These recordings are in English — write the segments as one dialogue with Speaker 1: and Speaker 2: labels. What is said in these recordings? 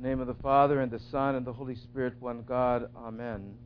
Speaker 1: Name of the Father, and the Son, and the Holy Spirit, one God. Amen.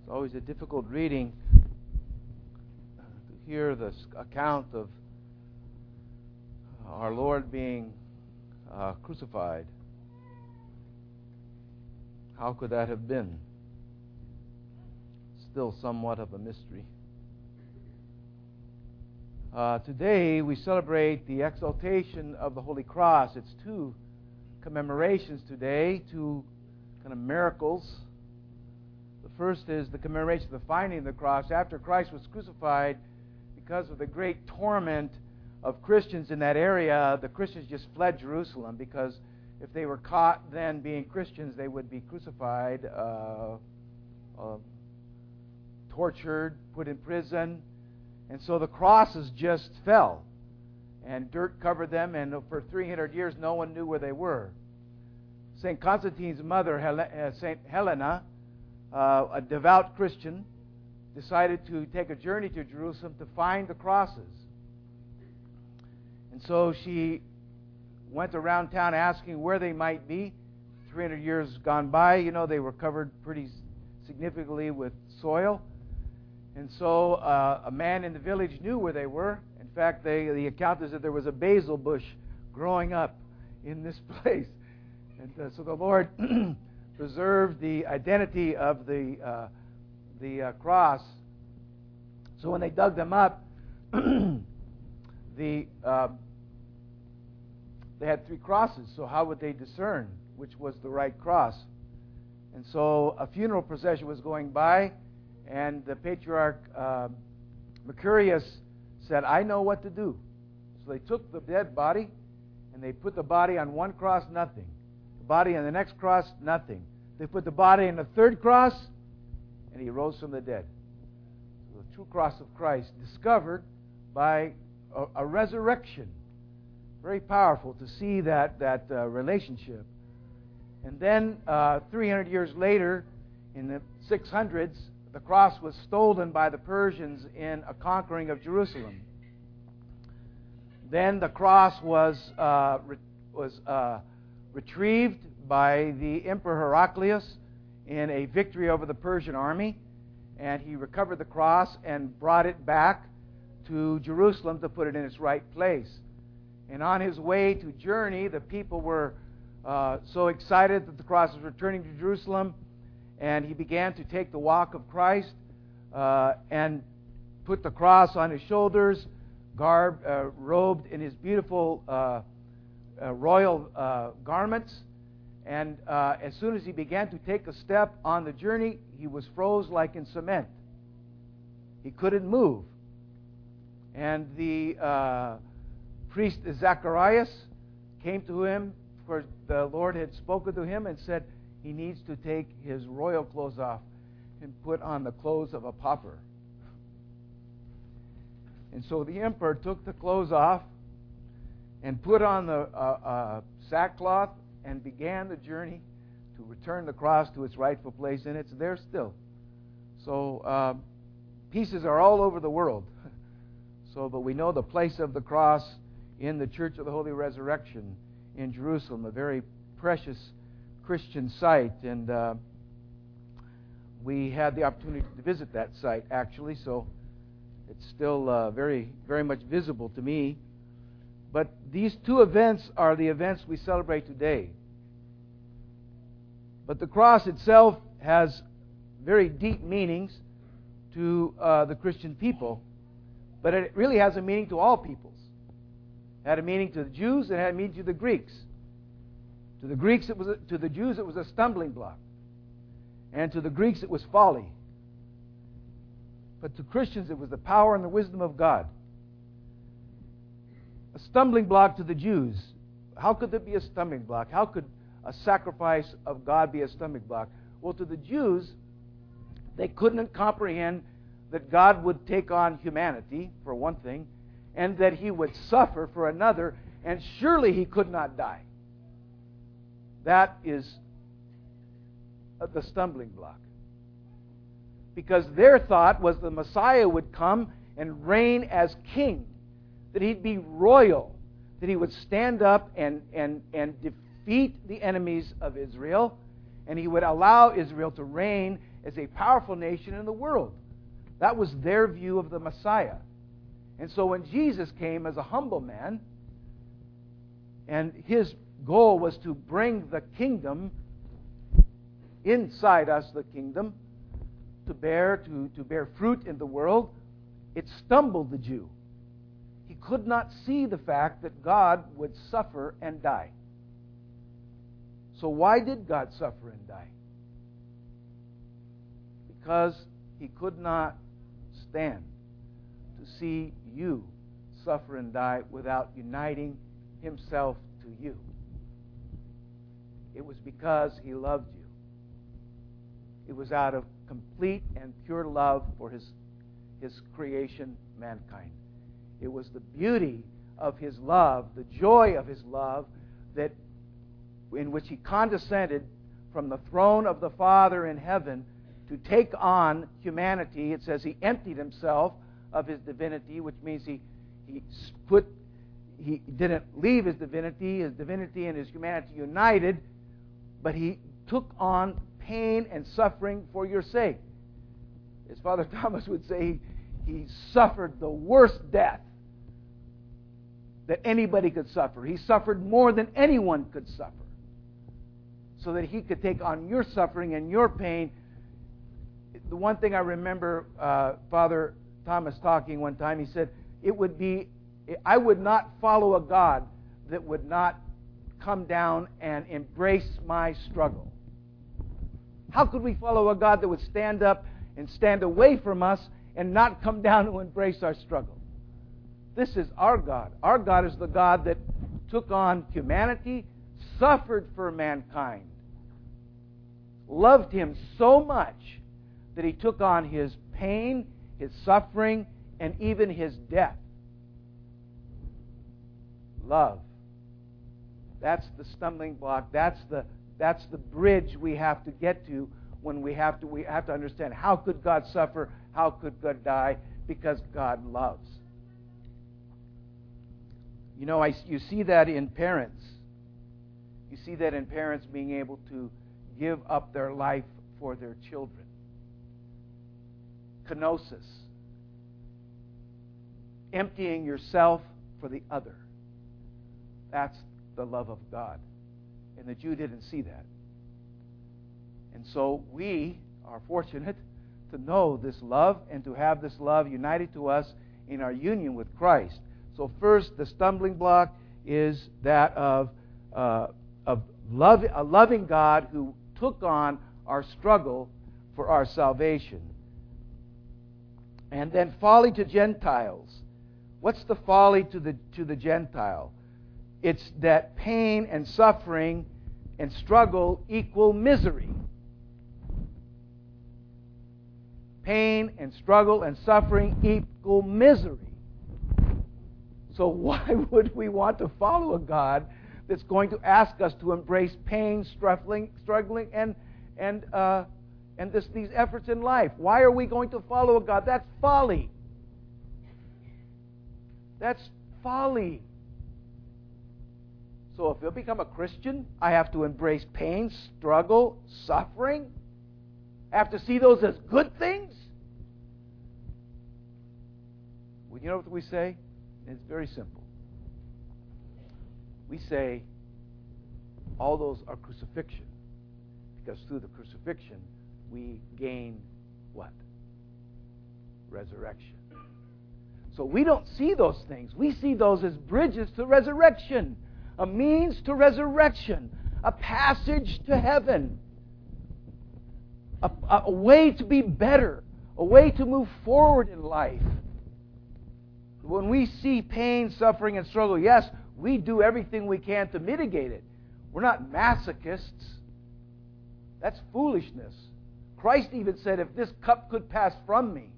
Speaker 1: It's always a difficult reading to hear the account of our Lord being uh, crucified. How could that have been? Still somewhat of a mystery. Uh, today we celebrate the exaltation of the Holy Cross. It's two commemorations today, two kind of miracles. The first is the commemoration of the finding of the cross. After Christ was crucified, because of the great torment of Christians in that area, the Christians just fled Jerusalem because if they were caught then being Christians, they would be crucified, uh, uh, tortured, put in prison. And so the crosses just fell, and dirt covered them, and for 300 years no one knew where they were. St. Constantine's mother, uh, St. Helena, uh, a devout Christian, decided to take a journey to Jerusalem to find the crosses. And so she went around town asking where they might be. 300 years gone by, you know, they were covered pretty significantly with soil. And so uh, a man in the village knew where they were. Fact, they, the account is that there was a basil bush growing up in this place. And uh, so the Lord preserved the identity of the, uh, the uh, cross. So when they dug them up, the, uh, they had three crosses. So how would they discern which was the right cross? And so a funeral procession was going by, and the patriarch uh, Macarius said, I know what to do. So they took the dead body and they put the body on one cross, nothing. The body on the next cross, nothing. They put the body on the third cross, and he rose from the dead. So the true cross of Christ discovered by a, a resurrection. Very powerful to see that, that uh, relationship. And then, uh, 300 years later, in the 600s, the cross was stolen by the Persians in a conquering of Jerusalem. Then the cross was, uh, re- was uh, retrieved by the Emperor Heraclius in a victory over the Persian army, and he recovered the cross and brought it back to Jerusalem to put it in its right place. And on his way to journey, the people were uh, so excited that the cross was returning to Jerusalem, and he began to take the walk of Christ uh, and put the cross on his shoulders, garbed, uh, robed in his beautiful uh, uh, royal uh, garments. And as soon as he began to take a step on the journey, he was froze like in cement. He couldn't move. And the priest Zacharias came to him, for the Lord had spoken to him and said he needs to take his royal clothes off and put on the clothes of a pauper. And so the emperor took the clothes off and put on the uh, uh, sackcloth and began the journey to return the cross to its rightful place, and it's there still. So uh, pieces are all over the world. so, but we know the place of the cross in the Church of the Holy Resurrection in Jerusalem, a very precious Christian site. And uh, we had the opportunity to visit that site, actually, so it's still uh, very, very much visible to me. But these two events are the events we celebrate today. But the cross itself has very deep meanings to uh, the Christian people, but it really has a meaning to all peoples. It had a meaning to the Jews, and it had a meaning to the Greeks. To the Greeks, it was a, to the Jews, it was a stumbling block, and to the Greeks, it was folly. But to Christians, it was the power and the wisdom of God. A stumbling block to the Jews. How could there be a stumbling block? How could a sacrifice of God be a stumbling block? Well, to the Jews, they couldn't comprehend that God would take on humanity, for one thing, and that he would suffer for another, and surely he could not die. That is the stumbling block. Because their thought was the Messiah would come and reign as king, that he'd be royal, that he would stand up and, and, and defeat the enemies of Israel, and he would allow Israel to reign as a powerful nation in the world. That was their view of the Messiah. And so when Jesus came as a humble man, and his goal was to bring the kingdom inside us, the kingdom, to bear, to, to bear fruit in the world, it stumbled the Jew. He could not see the fact that God would suffer and die. So, why did God suffer and die? Because he could not stand to see you suffer and die without uniting himself to you. It was because he loved you. It was out of complete and pure love for his, his creation, mankind. It was the beauty of his love, the joy of his love, that in which he condescended from the throne of the Father in heaven to take on humanity. It says he emptied himself of his divinity, which means he, he put he didn't leave his divinity, his divinity and his humanity united, but he took on pain and suffering for your sake. As Father Thomas would say, he suffered the worst death that anybody could suffer. He suffered more than anyone could suffer so that he could take on your suffering and your pain. The one thing I remember uh, Father Thomas talking one time, he said, It would be, I would not follow a God that would not come down and embrace my struggle. How could we follow a God that would stand up and stand away from us and not come down to embrace our struggle? This is our God. Our God is the God that took on humanity, suffered for mankind, loved him so much that he took on his pain, his suffering, and even his death. Love. That's the stumbling block. That's the, that's the bridge we have to get to when we have to, we have to understand how could God suffer? How could God die? Because God loves. You know, I, you see that in parents. You see that in parents being able to give up their life for their children. Kenosis. Emptying yourself for the other. That's the love of God. And the Jew didn't see that. And so we are fortunate to know this love and to have this love united to us in our union with Christ. So, first, the stumbling block is that of, uh, of love, a loving God who took on our struggle for our salvation. And then folly to Gentiles. What's the folly to the, to the Gentile? It's that pain and suffering and struggle equal misery. Pain and struggle and suffering equal misery. So, why would we want to follow a God that's going to ask us to embrace pain, struggling, struggling and, and, uh, and this, these efforts in life? Why are we going to follow a God? That's folly. That's folly. So if I become a Christian, I have to embrace pain, struggle, suffering. I have to see those as good things. Well, you know what we say? It's very simple. We say all those are crucifixion because through the crucifixion we gain what? Resurrection. So we don't see those things. We see those as bridges to resurrection a means to resurrection, a passage to heaven, a, a way to be better, a way to move forward in life. When we see pain, suffering, and struggle, yes, we do everything we can to mitigate it. We're not masochists. That's foolishness. Christ even said, if this cup could pass from me,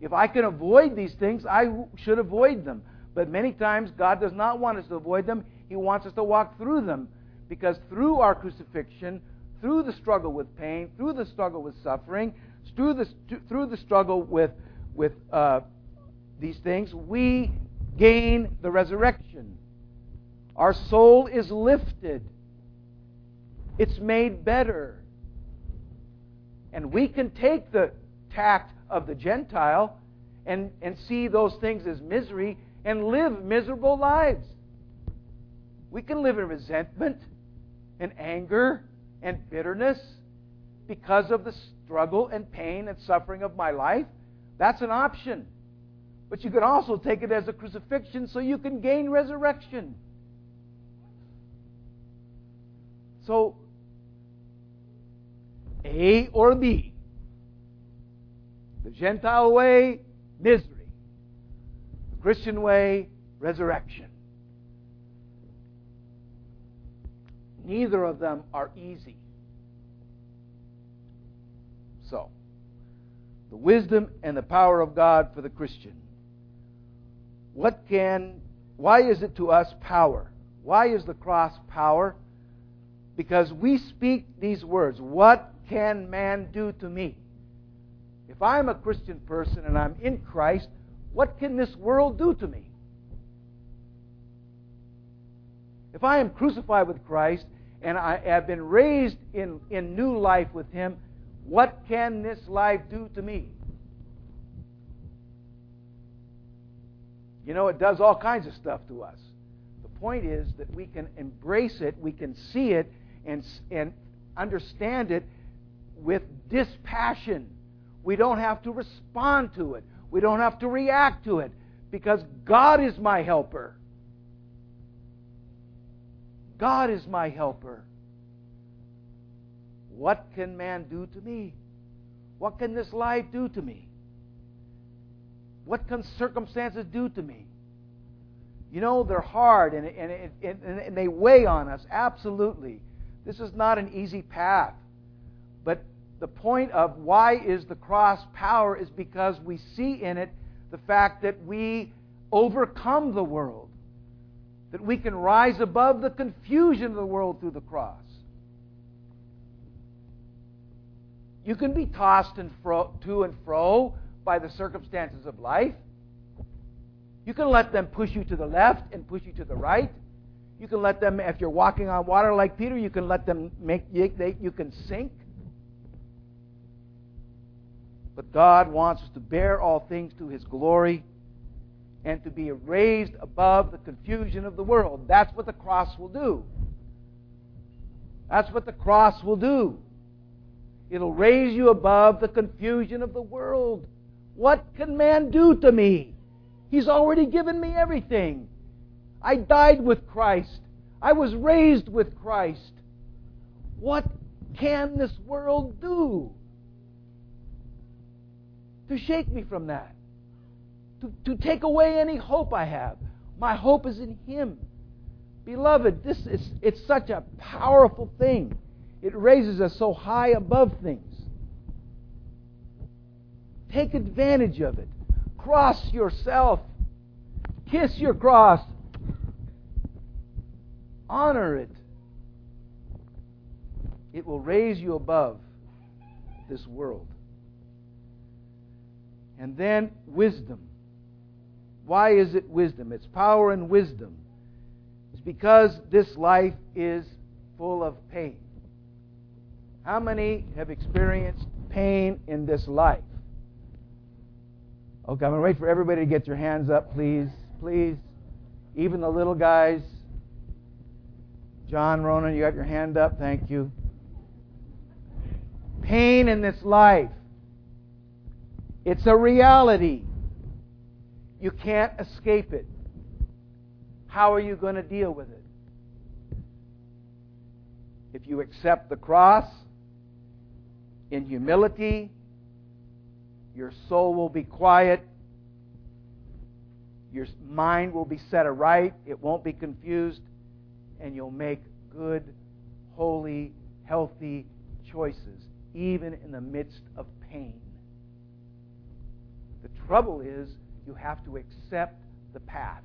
Speaker 1: if I can avoid these things, I should avoid them. But many times, God does not want us to avoid them. He wants us to walk through them. Because through our crucifixion, through the struggle with pain, through the struggle with suffering, through the, through the struggle with, with uh, these things, we gain the resurrection. Our soul is lifted, it's made better. And we can take the tact of the Gentile and, and see those things as misery and live miserable lives. We can live in resentment and anger and bitterness because of the struggle and pain and suffering of my life. That's an option. But you can also take it as a crucifixion so you can gain resurrection. So, A or B. The Gentile way, misery. Christian way, resurrection. Neither of them are easy. So, the wisdom and the power of God for the Christian. What can, why is it to us power? Why is the cross power? Because we speak these words What can man do to me? If I'm a Christian person and I'm in Christ, what can this world do to me? If I am crucified with Christ and I have been raised in, in new life with Him, what can this life do to me? You know, it does all kinds of stuff to us. The point is that we can embrace it, we can see it, and, and understand it with dispassion. We don't have to respond to it, we don't have to react to it, because God is my helper. God is my helper. What can man do to me? What can this life do to me? What can circumstances do to me? You know, they're hard and, and, and, and they weigh on us, absolutely. This is not an easy path. The point of why is the cross power is because we see in it the fact that we overcome the world, that we can rise above the confusion of the world through the cross. You can be tossed and fro, to and fro by the circumstances of life. You can let them push you to the left and push you to the right. You can let them, if you're walking on water like Peter, you can let them make you, they, you can sink. But God wants us to bear all things to His glory and to be raised above the confusion of the world. That's what the cross will do. That's what the cross will do. It'll raise you above the confusion of the world. What can man do to me? He's already given me everything. I died with Christ. I was raised with Christ. What can this world do to shake me from that? To, to take away any hope I have? My hope is in Him. Beloved, this is it's such a powerful thing. It raises us so high above things. Take advantage of it. Cross yourself. Kiss your cross. Honor it. It will raise you above this world. And then wisdom. Why is it wisdom? It's power and wisdom. It's because this life is full of pain. How many have experienced pain in this life? Okay, I'm going to wait for everybody to get your hands up, please. Please. Even the little guys. John Ronan, you got your hand up. Thank you. Pain in this life. It's a reality. You can't escape it. How are you going to deal with it? If you accept the cross, in humility. Your soul will be quiet. Your mind will be set aright. It won't be confused. And you'll make good, holy, healthy choices, even in the midst of pain. The trouble is, you have to accept the path.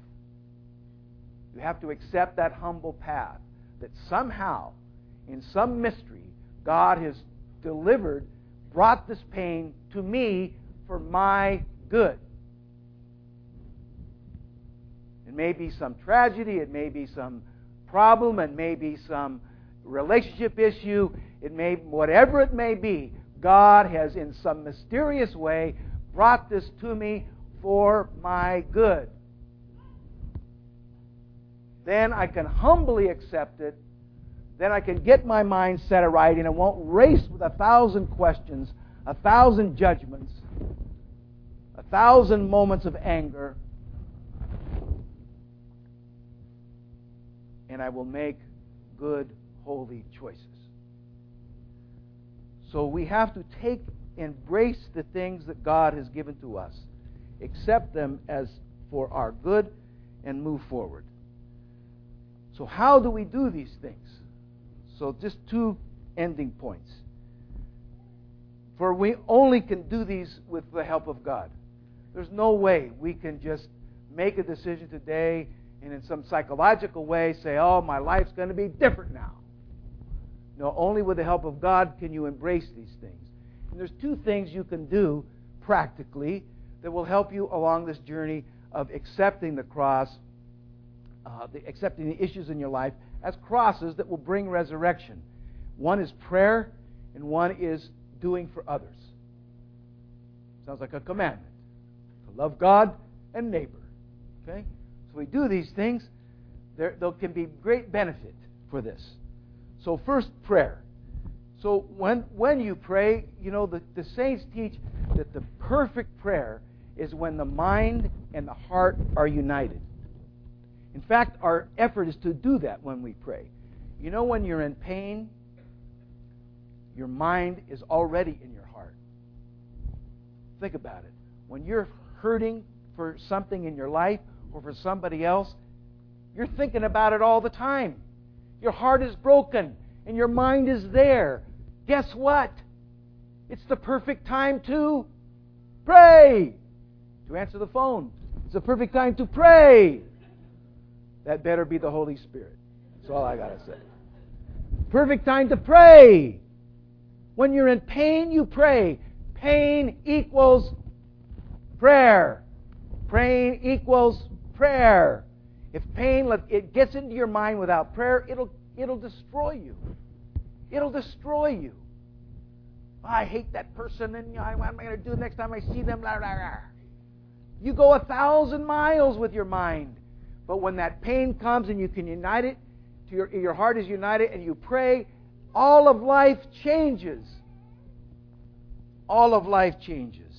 Speaker 1: You have to accept that humble path that somehow, in some mystery, God has delivered, brought this pain to me for my good. It may be some tragedy, it may be some problem, it may be some relationship issue, it may whatever it may be, God has in some mysterious way brought this to me for my good. Then I can humbly accept it. Then I can get my mind set right and it won't race with a thousand questions, a thousand judgments, a thousand moments of anger. And I will make good, holy choices. So we have to take, embrace the things that God has given to us, accept them as for our good, and move forward. So, how do we do these things? So, just two ending points. For we only can do these with the help of God. There's no way we can just make a decision today and in some psychological way say, oh, my life's going to be different now. No, only with the help of God can you embrace these things. And there's two things you can do practically that will help you along this journey of accepting the cross, uh, the, accepting the issues in your life as crosses that will bring resurrection. One is prayer, and one is doing for others. Sounds like a commandment to love God and neighbor. Okay? So we do these things. There, there can be great benefit for this. So, first, prayer. So, when, when you pray, you know, the, the saints teach that the perfect prayer is when the mind and the heart are united. In fact, our effort is to do that when we pray. You know, when you're in pain, your mind is already in your heart. Think about it. When you're hurting for something in your life or for somebody else, you're thinking about it all the time. Your heart is broken and your mind is there. Guess what? It's the perfect time to pray. To answer the phone. It's the perfect time to pray. That better be the Holy Spirit. That's all I got to say. Perfect time to pray. When you're in pain, you pray. Pain equals prayer. Praying equals prayer. If pain it gets into your mind without prayer, it'll it'll destroy you. It'll destroy you. Oh, I hate that person, and you know, what am I going to do next time I see them? You go a thousand miles with your mind, but when that pain comes and you can unite it, to your, your heart is united, and you pray, all of life changes. All of life changes.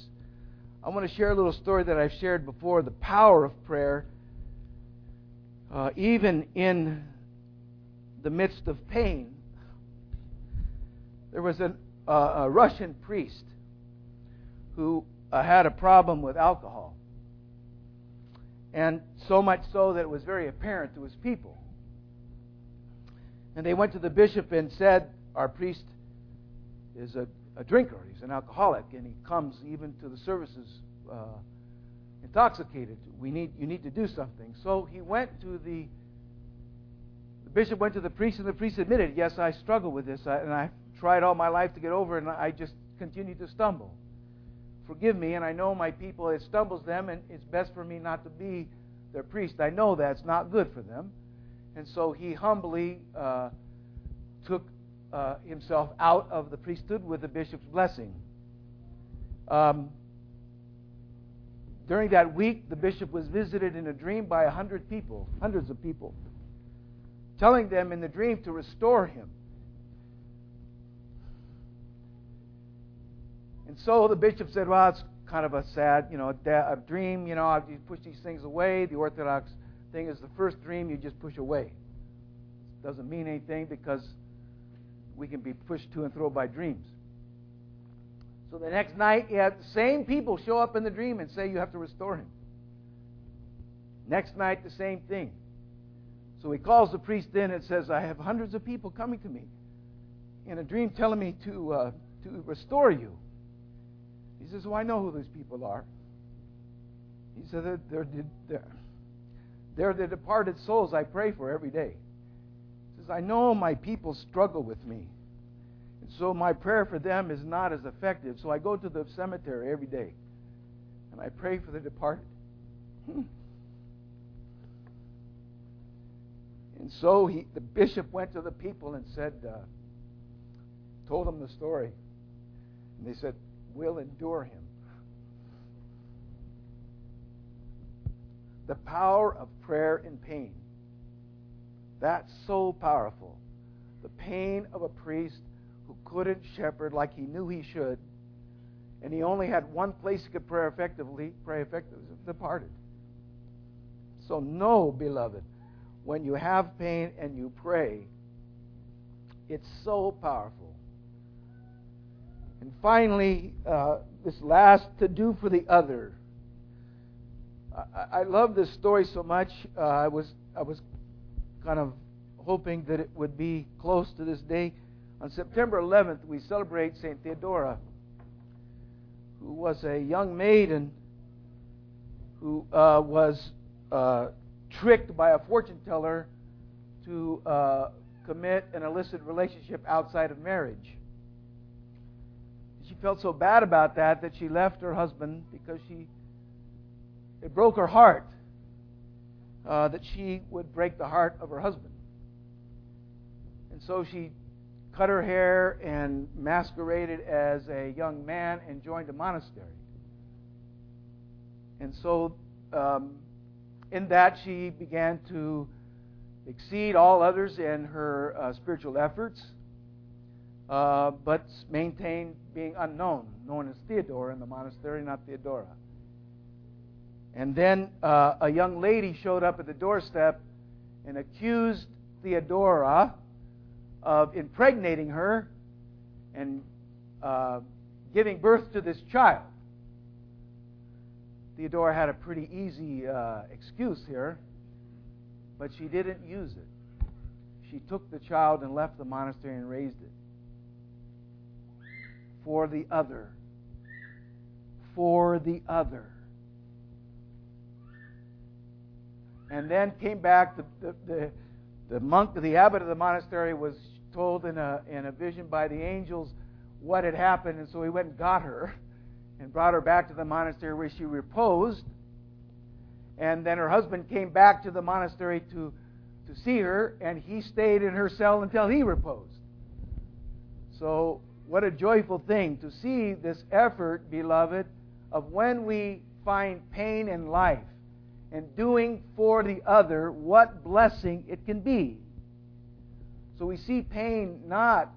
Speaker 1: I want to share a little story that I've shared before the power of prayer, uh, even in the midst of pain. There was an, uh, a Russian priest who uh, had a problem with alcohol. And so much so that it was very apparent to his people. And they went to the bishop and said, Our priest is a, a drinker, he's an alcoholic, and he comes even to the services uh, intoxicated. We need, you need to do something. So he went to the bishop went to the priest, and the priest admitted, Yes, I struggle with this, and I tried all my life to get over and I just continue to stumble. Forgive me, and I know my people, it stumbles them, and it's best for me not to be their priest. I know that's not good for them. And so he humbly uh, took uh, himself out of the priesthood with the bishop's blessing. Um, during that week, the bishop was visited in a dream by a hundred people, hundreds of people telling them in the dream to restore him. And so the bishop said, Well, it's kind of a sad, you know, a dream. You know, you push these things away. The Orthodox thing is the first dream you just push away. It doesn't mean anything because we can be pushed to and fro by dreams. So the next night, the same people show up in the dream and say you have to restore him. Next night, the same thing. So he calls the priest in and says, I have hundreds of people coming to me in a dream telling me to, uh, to restore you. He says, Well, I know who those people are. He said, they're, they're, they're, they're the departed souls I pray for every day. He says, I know my people struggle with me. And so my prayer for them is not as effective. So I go to the cemetery every day and I pray for the departed. And so he, the bishop went to the people and said, uh, told them the story. And they said, We'll endure him. The power of prayer in pain. That's so powerful. The pain of a priest who couldn't shepherd like he knew he should, and he only had one place he could pray effectively, pray effectively, departed. So know, beloved, when you have pain and you pray, it's so powerful. And finally, uh, this last to do for the other. I, I love this story so much. Uh, I was I was kind of hoping that it would be close to this day. On September 11th, we celebrate Saint Theodora, who was a young maiden who uh, was uh, tricked by a fortune teller to uh, commit an illicit relationship outside of marriage she felt so bad about that that she left her husband because she it broke her heart uh, that she would break the heart of her husband. And so she cut her hair and masqueraded as a young man and joined a monastery. And so, um, in that, she began to exceed all others in her uh, spiritual efforts uh, but maintained being unknown, known as Theodore in the monastery, not Theodora. And then uh, a young lady showed up at the doorstep and accused Theodora of impregnating her and uh, giving birth to this child. Theodora had a pretty easy uh, excuse here, but she didn't use it. She took the child and left the monastery and raised it for the other. For the other. And then came back, the, the, the, the monk, the abbot of the monastery, was told in a, in a vision by the angels what had happened, and so he went and got her and brought her back to the monastery where she reposed. And then her husband came back to the monastery to, to see her, and he stayed in her cell until he reposed. So what a joyful thing to see this effort, beloved, of when we find pain in life and doing for the other, what blessing it can be. So we see pain not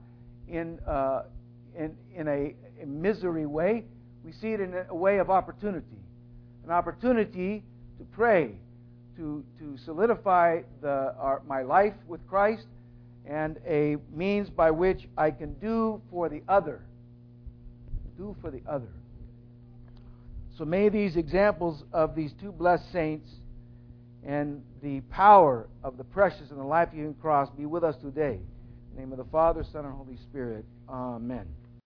Speaker 1: in, uh, in, in a, a misery way, we see it in a way of opportunity. An opportunity to pray, to, to solidify the, our, my life with Christ, and a means by which I can do for the other. Do for the other. So may these examples of these two blessed saints and the power of the precious and the life giving cross be with us today. In the name of the Father, Son, and Holy Spirit. Amen.